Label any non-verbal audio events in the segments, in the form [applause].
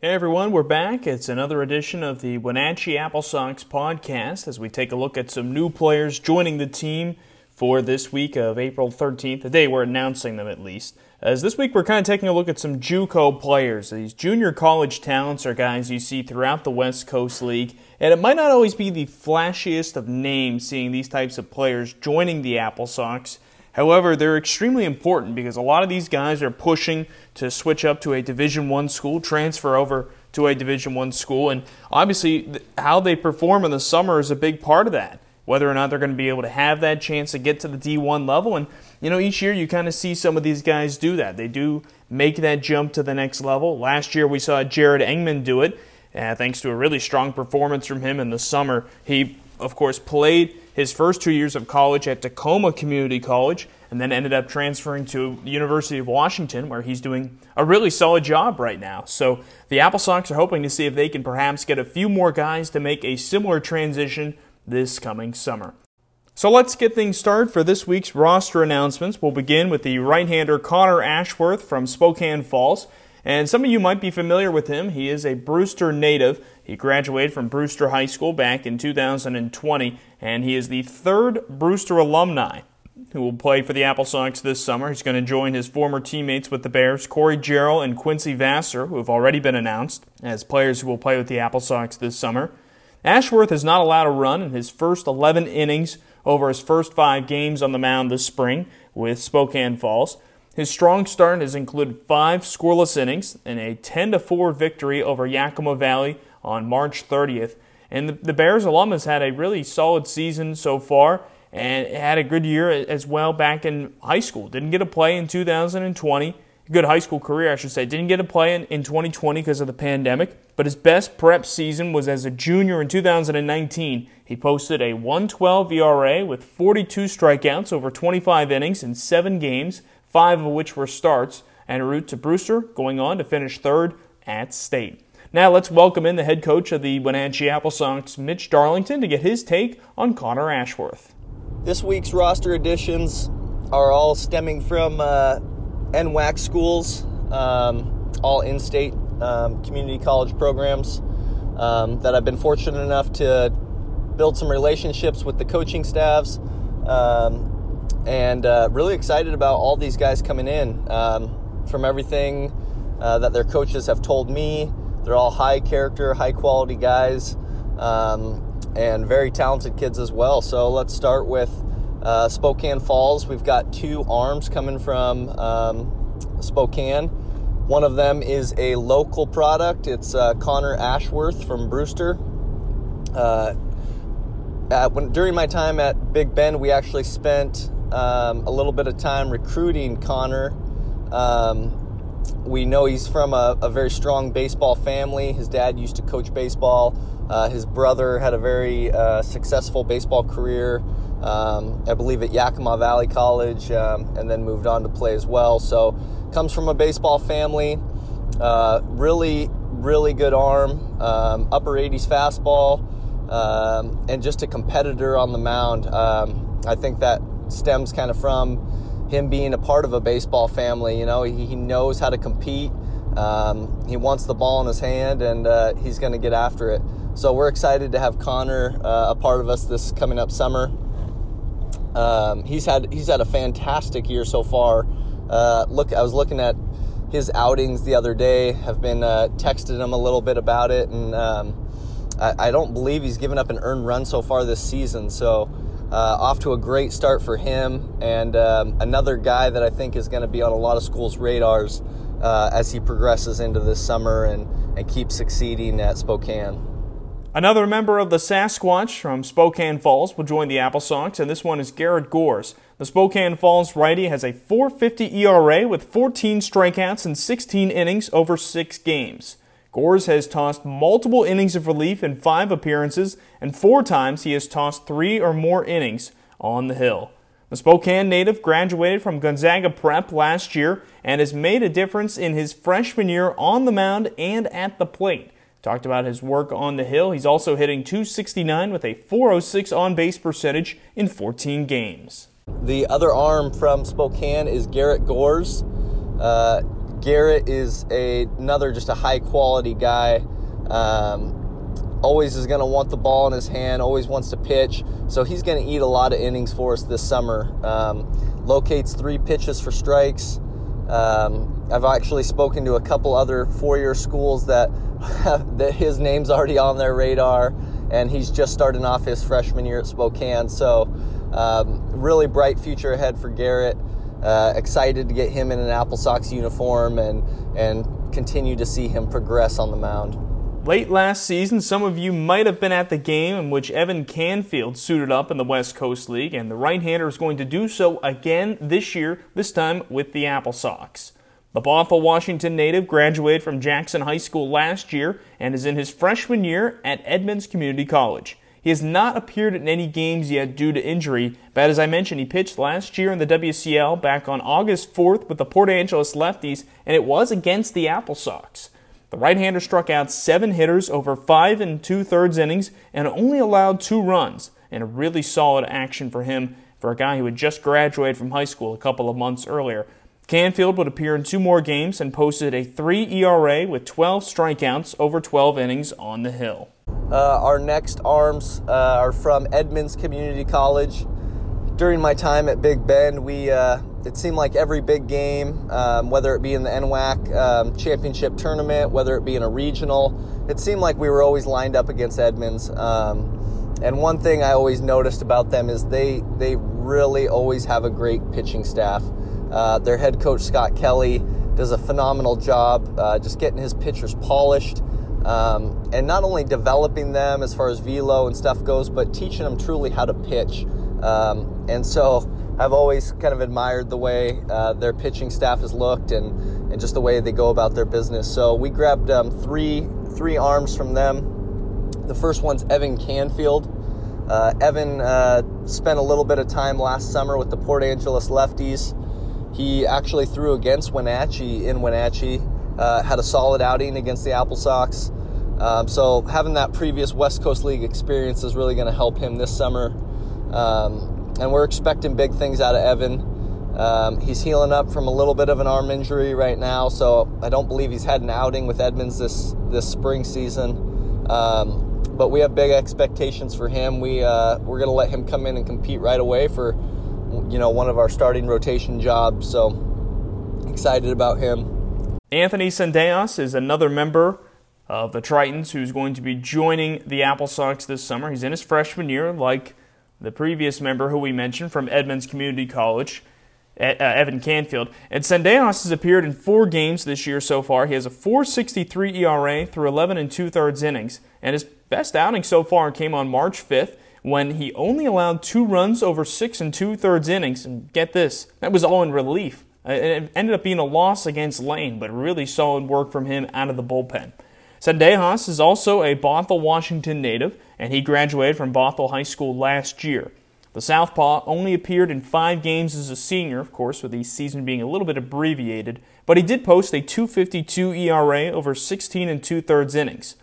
Hey everyone, we're back. It's another edition of the Wenatchee Apple Sox podcast as we take a look at some new players joining the team for this week of April 13th, the day we're announcing them at least. As this week we're kind of taking a look at some JUCO players. These junior college talents are guys you see throughout the West Coast League, and it might not always be the flashiest of names seeing these types of players joining the Apple Sox. However, they're extremely important because a lot of these guys are pushing to switch up to a Division 1 school, transfer over to a Division 1 school, and obviously how they perform in the summer is a big part of that. Whether or not they're going to be able to have that chance to get to the D1 level and you know each year you kind of see some of these guys do that. They do make that jump to the next level. Last year we saw Jared Engman do it. Uh, thanks to a really strong performance from him in the summer. He of course played his first two years of college at Tacoma Community College, and then ended up transferring to the University of Washington, where he's doing a really solid job right now. So the Apple Sox are hoping to see if they can perhaps get a few more guys to make a similar transition this coming summer. So let's get things started for this week's roster announcements. We'll begin with the right hander Conner Ashworth from Spokane Falls. And some of you might be familiar with him. He is a Brewster native. He graduated from Brewster High School back in 2020, and he is the third Brewster alumni who will play for the Apple Sox this summer. He's going to join his former teammates with the Bears, Corey Jarrell and Quincy Vassar, who have already been announced as players who will play with the Apple Sox this summer. Ashworth is not allowed a run in his first 11 innings over his first five games on the mound this spring with Spokane Falls. His strong start has included five scoreless innings and a 10 4 victory over Yakima Valley on March 30th. And the, Bears alum has had a really solid season so far and had a good year as well back in high school. Didn't get a play in 2020. Good high school career, I should say. Didn't get a play in, in 2020 because of the pandemic, but his best prep season was as a junior in 2019. He posted a 112 ERA with 42 strikeouts over 25 innings in seven games five of which were starts, and a route to Brewster, going on to finish third at state. Now let's welcome in the head coach of the Wenatchee Apple Sox, Mitch Darlington, to get his take on Conner Ashworth. This week's roster additions are all stemming from uh, NWAC schools, um, all in-state um, community college programs um, that I've been fortunate enough to build some relationships with the coaching staffs. Um, and uh, really excited about all these guys coming in. Um, from everything uh, that their coaches have told me, they're all high character, high quality guys, um, and very talented kids as well. So let's start with uh, Spokane Falls. We've got two arms coming from um, Spokane. One of them is a local product. It's uh, Conner Ashworth from Brewster. Uh, when, during my time at Big Bend, we actually spent um, a little bit of time recruiting Conner. Um, we know he's from a, a, very strong baseball family. His dad used to coach baseball. Uh, his brother had a very uh, successful baseball career, um, I believe at Yakima Valley College, um, and then moved on to play as well. So, comes from a baseball family. Uh, really, really good arm, um, upper 80s fastball, um, and just a competitor on the mound. I think that stems kind of from him being a part of a baseball family. You know, he, he knows how to compete. Um, he wants the ball in his hand, and uh, he's going to get after it. So we're excited to have Conner uh, a part of us this coming up summer. Um, he's had he's had a fantastic year so far. Uh, look, I was looking at his outings the other day. Have been uh, him a little bit about it, and um, I, I, don't believe he's given up an earned run so far this season. So uh, off to a great start for him, and um, another guy that I think is going to be on a lot of schools' radars uh, as he progresses into this summer and, and keeps succeeding at Spokane. Another member of the Sasquatch from Spokane Falls will join the Apple Sox, and this one is Garrett Gores. The Spokane Falls righty has a 450 ERA with 14 strikeouts in 16 innings over six games. Gores has tossed multiple innings of relief in five appearances, and four times he has tossed three or more innings on the hill. The Spokane native graduated from Gonzaga Prep last year and has made a difference in his freshman year on the mound and at the plate. Talked about his work on the hill. He's also hitting 269 with a 406 on base percentage in 14 games. The other arm from Spokane is Garrett Gores. Uh, Garrett is a, another just a high quality guy. Um, always is going to want the ball in his hand, always wants to pitch. So he's going to eat a lot of innings for us this summer. Um, locates three pitches for strikes. Um, I've actually spoken to a couple other four-year schools that, [laughs] that his name's already on their radar, and he's just starting off his freshman year at Spokane. So um, really bright future ahead for Garrett. Uh, excited to get him in an Apple Sox uniform and and continue to see him progress on the mound. Late last season, some of you might have been at the game in which Evan Canfield suited up in the West Coast League, and the right-hander is going to do so again this year, this time with the Apple Sox. The Bothell, Washington native graduated from Jackson High School last year and is in his freshman year at Edmonds Community College. He has not appeared in any games yet due to injury, but as I mentioned, he pitched last year in the WCL back on August 4th with the Port Angeles Lefties, and it was against the Apple Sox. The right-hander struck out seven hitters over five and two-thirds innings and only allowed two runs, and a really solid action for him for a guy who had just graduated from high school a couple of months earlier. Canfield would appear in two more games and posted a 3 ERA with 12 strikeouts over 12 innings on the hill. Uh, our next arms uh, are from Edmonds Community College. During my time at Big Bend, we uh, it seemed like every big game, um, whether it be in the NWAC um, championship tournament, whether it be in a regional, it seemed like we were always lined up against Edmonds. Um, and one thing I always noticed about them is they they really always have a great pitching staff. Uh, their head coach Scott Kelly does a phenomenal job, uh, just getting his pitchers polished. Um, and not only developing them as far as velo and stuff goes, but teaching them truly how to pitch. Um, and so I've always kind of admired the way uh, their pitching staff has looked and, and just the way they go about their business. So we grabbed um, three three arms from them. The first one's Evan Canfield. Uh, Evan uh, spent a little bit of time last summer with the Port Angeles Lefties. He actually threw against Wenatchee in Wenatchee uh, had a solid outing against the Apple Sox. Um, so having that previous West Coast League experience is really going to help him this summer. Um, and we're expecting big things out of Evan. Um, he's healing up from a little bit of an arm injury right now, so I don't believe he's had an outing with Edmonds this this spring season. Um, but we have big expectations for him. We uh, we're going to let him come in and compete right away for you know one of our starting rotation jobs. So excited about him. Anthony Sendejas is another member of the Tritons who's going to be joining the Apple Sox this summer. He's in his freshman year, like the previous member who we mentioned from Edmonds Community College, uh, Evan Canfield. And Sendejas has appeared in four games this year so far. He has a 4.63 ERA through 11 and two thirds innings, and his best outing so far came on March 5th when he only allowed two runs over six and two thirds innings. And get this, that was all in relief. Uh, it ended up being a loss against Lane, but really solid work from him out of the bullpen. Sendejas is also a Bothell, Washington native, and he graduated from Bothell High School last year. The Southpaw only appeared in five games as a senior, of course, with the season being a little bit abbreviated, but he did post a 252 ERA over 16 and two thirds innings.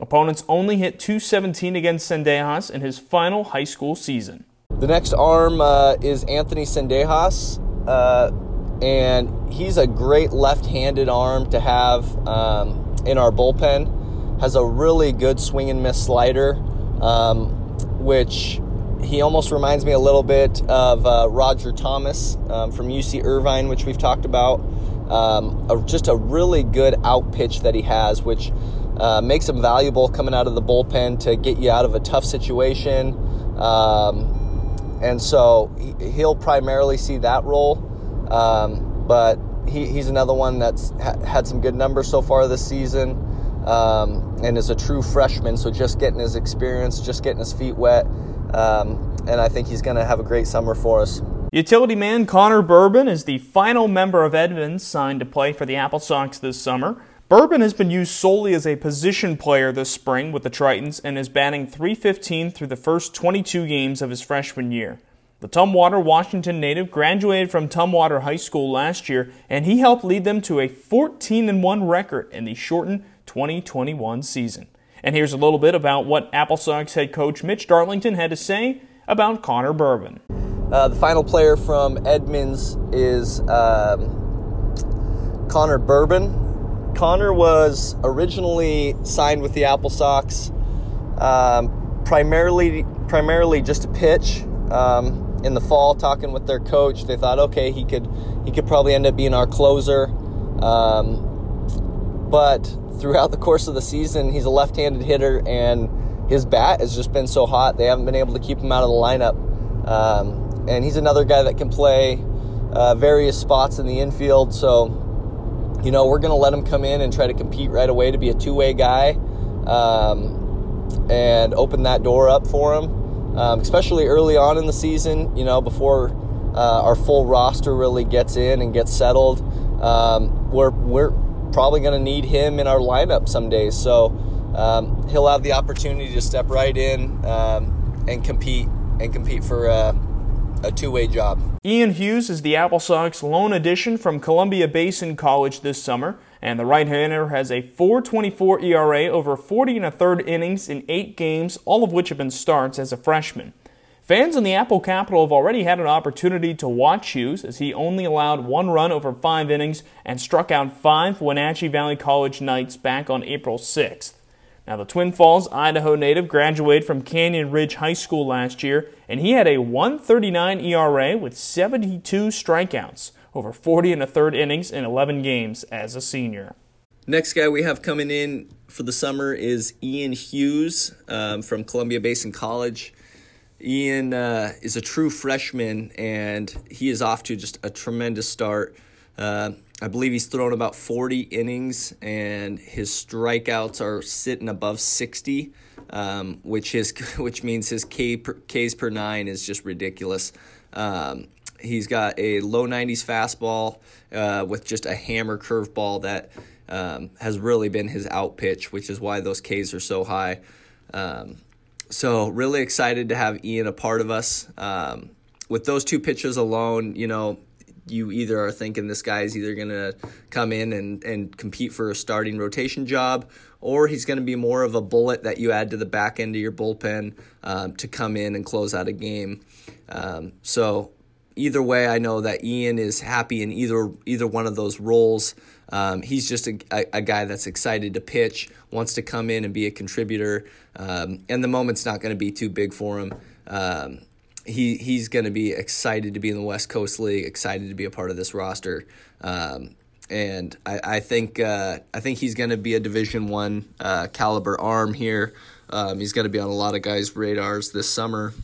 Opponents only hit 217 against Sendejas in his final high school season. The next arm uh, is Anthony Sendejas. Uh, and he's a great left-handed arm to have um, in our bullpen. Has a really good swing and miss slider, um, which he almost reminds me a little bit of uh, Roger Thomas um, from UC Irvine, which we've talked about. Um, a, just a really good out pitch that he has, which uh, makes him valuable coming out of the bullpen to get you out of a tough situation. Um, and so he'll primarily see that role. Um, but he, he's another one that's ha- had some good numbers so far this season um, and is a true freshman. So just getting his experience, just getting his feet wet. Um, and I think he's going to have a great summer for us. Utility man Conner Bourbon is the final member of Edmonds signed to play for the Apple Sox this summer. Bourbon has been used solely as a position player this spring with the Tritons and is batting 315 through the first 22 games of his freshman year. The Tumwater, Washington native graduated from Tumwater High School last year, and he helped lead them to a 14 1 record in the shortened 2021 season. And here's a little bit about what Apple Sox head coach Mitch Darlington had to say about Conner Bourbon. Uh, the final player from Edmonds is um, Conner Bourbon. Conner was originally signed with the Apple Sox, um, primarily primarily just to pitch. Um, in the fall, talking with their coach, they thought, okay, he could he could probably end up being our closer. Um, but throughout the course of the season, he's a left-handed hitter, and his bat has just been so hot they haven't been able to keep him out of the lineup. Um, and he's another guy that can play uh, various spots in the infield. So, you know, we're going to let him come in and try to compete right away to be a two way guy um, and open that door up for him, um, especially early on in the season, you know, before uh, our full roster really gets in and gets settled. Um, we're, we're probably going to need him in our lineup some days. So um, he'll have the opportunity to step right in um, and compete and compete for. Uh, a two way job. Ian Hughes is the Apple Sox lone addition from Columbia Basin College this summer, and the right hander has a 4.24 ERA over 40 and a third innings in eight games, all of which have been starts as a freshman. Fans in the Apple capital have already had an opportunity to watch Hughes as he only allowed one run over five innings and struck out five Wenatchee Valley College Knights back on April 6th. Now, the Twin Falls, Idaho native graduated from Canyon Ridge High School last year, and he had a 139 ERA with 72 strikeouts over 40 and a third innings in 11 games as a senior. Next guy we have coming in for the summer is Ian Hughes um, from Columbia Basin College. Ian uh, is a true freshman, and he is off to just a tremendous start. Uh, I believe he's thrown about 40 innings, and his strikeouts are sitting above 60, um, which is [laughs] which means his K per, Ks per nine is just ridiculous. Um, he's got a low 90s fastball uh, with just a hammer curveball that um, has really been his out pitch, which is why those Ks are so high. Um, so really excited to have Ian a part of us. Um, with those two pitches alone, you know, you either are thinking this guy is either going to come in and, and compete for a starting rotation job or he's going to be more of a bullet that you add to the back end of your bullpen um, to come in and close out a game. Um, so either way, I know that Ian is happy in either either one of those roles. Um, he's just a, a, a, guy that's excited to pitch, wants to come in and be a contributor, um, and the moment's not going to be too big for him. Um, he he's going to be excited to be in the West Coast League, excited to be a part of this roster, um, and I, I think uh, I think he's going to be a Division One uh, caliber arm here. Um, he's going to be on a lot of guys' radars this summer,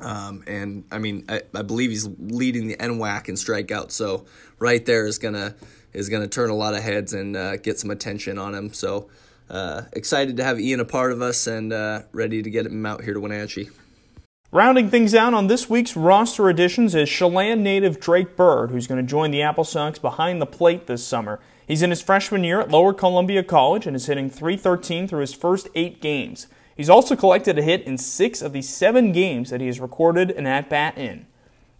um, and I mean I, I believe he's leading the NWAC in strikeouts. So right there is gonna is gonna turn a lot of heads and uh, get some attention on him. So. Uh, excited to have Ian a part of us and uh, ready to get him out here to Wenatchee. Rounding things out on this week's roster additions is Chelan native Drake Bird, who's going to join the Apple Sox behind the plate this summer. He's in his freshman year at Lower Columbia College and is hitting 313 through his first eight games. He's also collected a hit in six of the seven games that he has recorded an at bat in.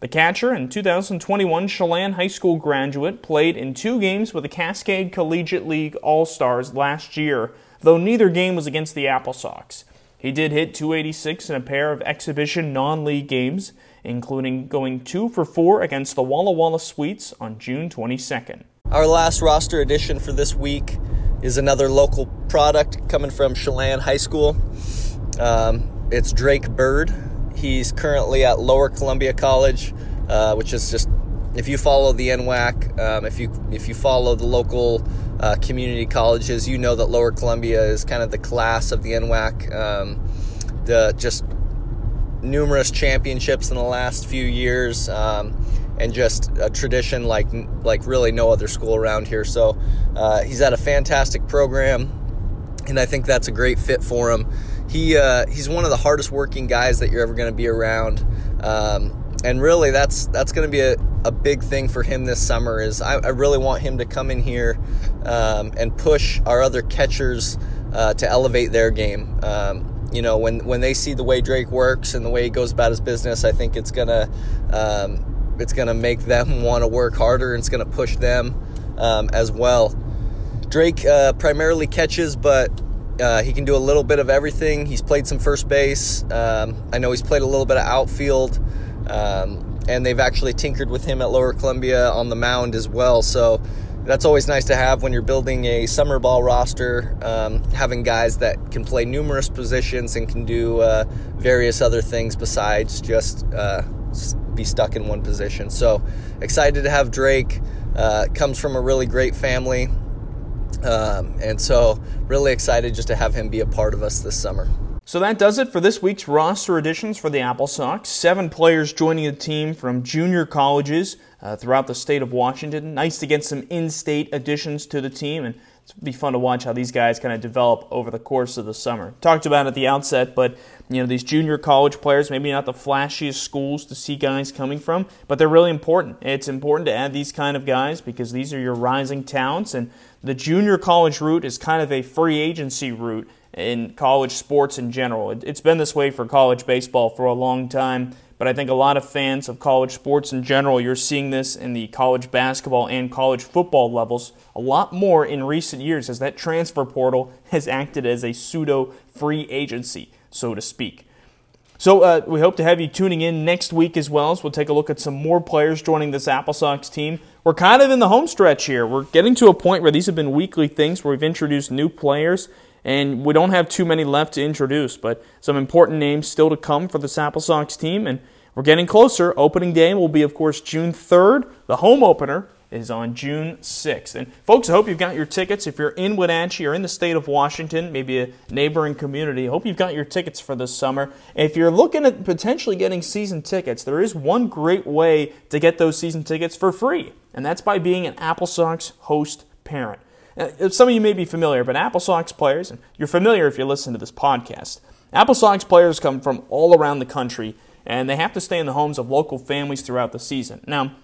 The catcher and 2021 Chelan High School graduate played in two games with the Cascade Collegiate League All Stars last year, though neither game was against the Apple Sox. He did hit 286 in a pair of exhibition non league games, including going 2 for 4 against the Walla Walla Sweets on June 22nd. Our last roster addition for this week is another local product coming from Chelan High School. Um, it's Drake Bird. He's currently at Lower Columbia College, uh, which is just if you follow the NWAC, um, if you if you follow the local uh, community colleges, you know that Lower Columbia is kind of the class of the NWAC. Um, the just numerous championships in the last few years, um, and just a tradition like like really no other school around here. So uh, he's at a fantastic program, and I think that's a great fit for him. He uh, he's one of the hardest working guys that you're ever going to be around. Um, and really that's that's going to be a, a big thing for him this summer is I, I really want him to come in here um, and push our other catchers uh, to elevate their game um, you know when when they see the way Drake works and the way he goes about his business I think it's gonna um, it's gonna make them want to work harder and it's gonna push them um, as well Drake uh, primarily catches but uh, he can do a little bit of everything. He's played some first base. Um, I know he's played a little bit of outfield. Um, and they've actually tinkered with him at Lower Columbia on the mound as well. So that's always nice to have when you're building a summer ball roster, um, having guys that can play numerous positions and can do uh, various other things besides just uh, be stuck in one position. So excited to have Drake. Uh, comes from a really great family. Um, and so, really excited just to have him be a part of us this summer. So that does it for this week's roster additions for the Apple Sox. Seven players joining the team from junior colleges uh, throughout the state of Washington. Nice to get some in-state additions to the team, and it'll be fun to watch how these guys kind of develop over the course of the summer. Talked about at the outset, but you know these junior college players, maybe not the flashiest schools to see guys coming from, but they're really important. It's important to add these kind of guys because these are your rising talents, and the junior college route is kind of a free agency route in college sports in general. It's been this way for college baseball for a long time, but I think a lot of fans of college sports in general, you're seeing this in the college basketball and college football levels a lot more in recent years as that transfer portal has acted as a pseudo free agency, so to speak. So uh, we hope to have you tuning in next week as well as we'll take a look at some more players joining this Apple Sox team. We're kind of in the home stretch here. We're getting to a point where these have been weekly things where we've introduced new players and we don't have too many left to introduce, but some important names still to come for the Apple Sox team, and we're getting closer. Opening day will be, of course, June 3rd. The home opener is on June 6th. And folks, I hope you've got your tickets. If you're in Wenatchee or in the state of Washington, maybe a neighboring community, I hope you've got your tickets for this summer. If you're looking at potentially getting season tickets, there is one great way to get those season tickets for free, and that's by being an Apple Sox host parent. Uh, some of you may be familiar, but Apple Sox players, and you're familiar if you listen to this podcast, Apple Sox players come from all around the country, and they have to stay in the homes of local families throughout the season. Now,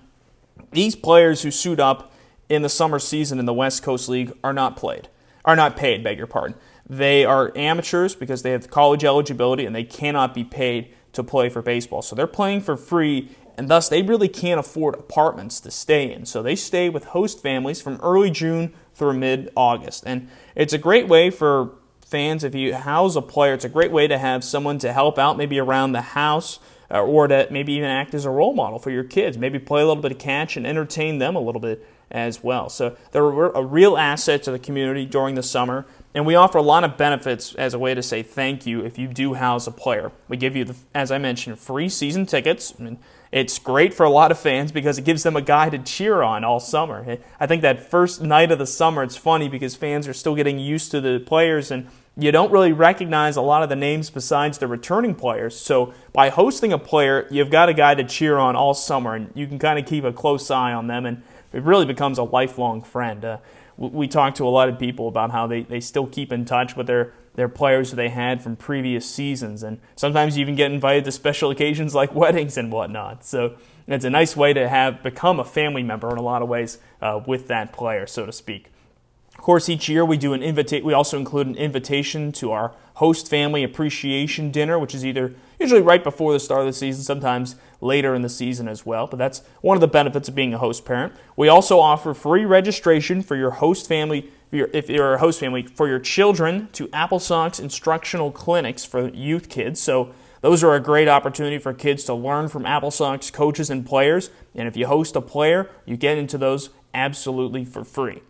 these players who suit up in the summer season in the West Coast League are not played, are not paid, beg your pardon. They are amateurs because they have college eligibility and they cannot be paid to play for baseball. So they're playing for free and thus they really can't afford apartments to stay in. So they stay with host families from early June through mid August. And it's a great way for fans, if you house a player, it's a great way to have someone to help out maybe around the house uh, or to maybe even act as a role model for your kids. Maybe play a little bit of catch and entertain them a little bit as well. So they're a real asset to the community during the summer. And we offer a lot of benefits as a way to say thank you if you do house a player. We give you, the, as I mentioned, free season tickets. I mean, it's great for a lot of fans because it gives them a guy to cheer on all summer. I think that first night of the summer, it's funny because fans are still getting used to the players and you don't really recognize a lot of the names besides the returning players. So by hosting a player, you've got a guy to cheer on all summer and you can kind of keep a close eye on them and it really becomes a lifelong friend. Uh, we talk to a lot of people about how they, they still keep in touch with their their players they had from previous seasons. And sometimes you even get invited to special [laughs] occasions like weddings and whatnot. So it's a nice way to have become a family member in a lot of ways uh, with that player, so to speak. Of course, each year we do an invita- We also include an invitation to our host family appreciation dinner, which is either usually right before the start of the season, sometimes later in the season as well. But that's one of the benefits of being a host parent. We also offer free registration for your host family if you're a host family, for your children to Apple Sox instructional clinics for youth kids. So those are a great opportunity for kids to learn from Apple Sox coaches and players. And if you host a player, you get into those absolutely for free.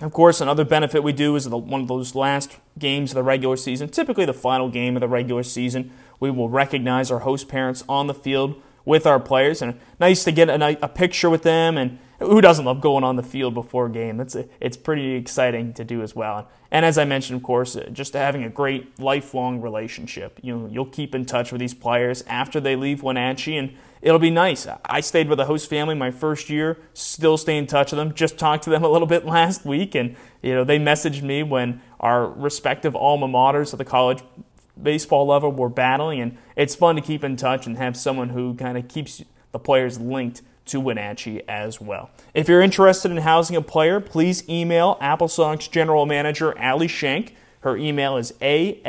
Of course, another benefit we do is the, one of those last games of the regular season, typically the final game of the regular season. We will recognize our host parents on the field with our players, and nice to get a, a picture with them and who doesn't love going on the field before a game? A, it's pretty exciting to do as well. And as I mentioned, of course, just having a great lifelong relationship. You know, you'll keep in touch with these players after they leave Wenatchee, and it'll be nice. I stayed with a host family my first year, still stay in touch with them. Just talked to them a little bit [laughs] last week, and you know they messaged me when our respective alma maters at the college baseball level were battling, and it's fun to keep in touch and have someone who kind of keeps the players linked to Wenatchee as well. If you're interested in housing a player, please email Apple Sox General Manager Allie Shank. Her email is A-L-L-I-E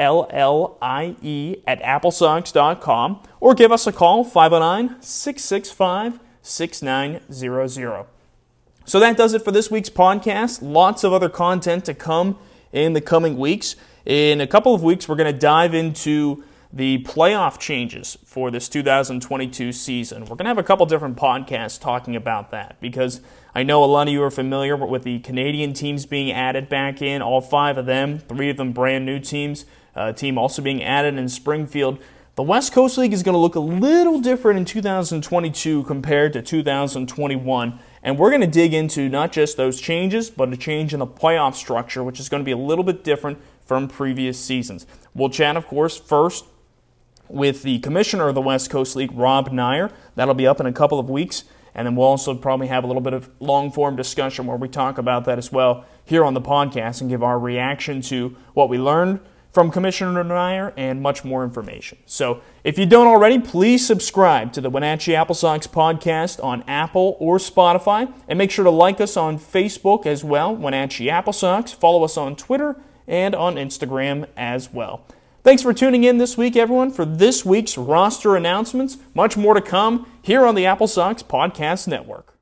at applesox.com or give us a call 509-665-6900. So that does it for this week's podcast. Lots of other content to come in the coming weeks. In a couple of weeks, we're going to dive into the playoff changes for this 2022 season. We're going to have a couple different podcasts talking about that because I know a lot of you are familiar with the Canadian teams being added back in, all five of them, three of them brand new teams, a team also being added in Springfield. The West Coast League is going to look a little different in 2022 compared to 2021. And we're going to dig into not just those changes, but a change in the playoff structure, which is going to be a little bit different from previous seasons. We'll chat, of course, first with the commissioner of the West Coast League, Rob Neyer. That'll be up in a couple of weeks. And then we'll also probably have a little bit of long form discussion where we talk about that as well here on the podcast and give our reaction to what we learned from Commissioner Neyer and much more information. So if you don't already, please subscribe to the Wenatchee Apple Sox podcast on Apple or Spotify. And make sure to like us on Facebook as well, Wenatchee Apple Sox. Follow us on Twitter and on Instagram as well. Thanks for tuning in this week, everyone, for this week's roster announcements. Much more to come here on the Apple Sox Podcast Network.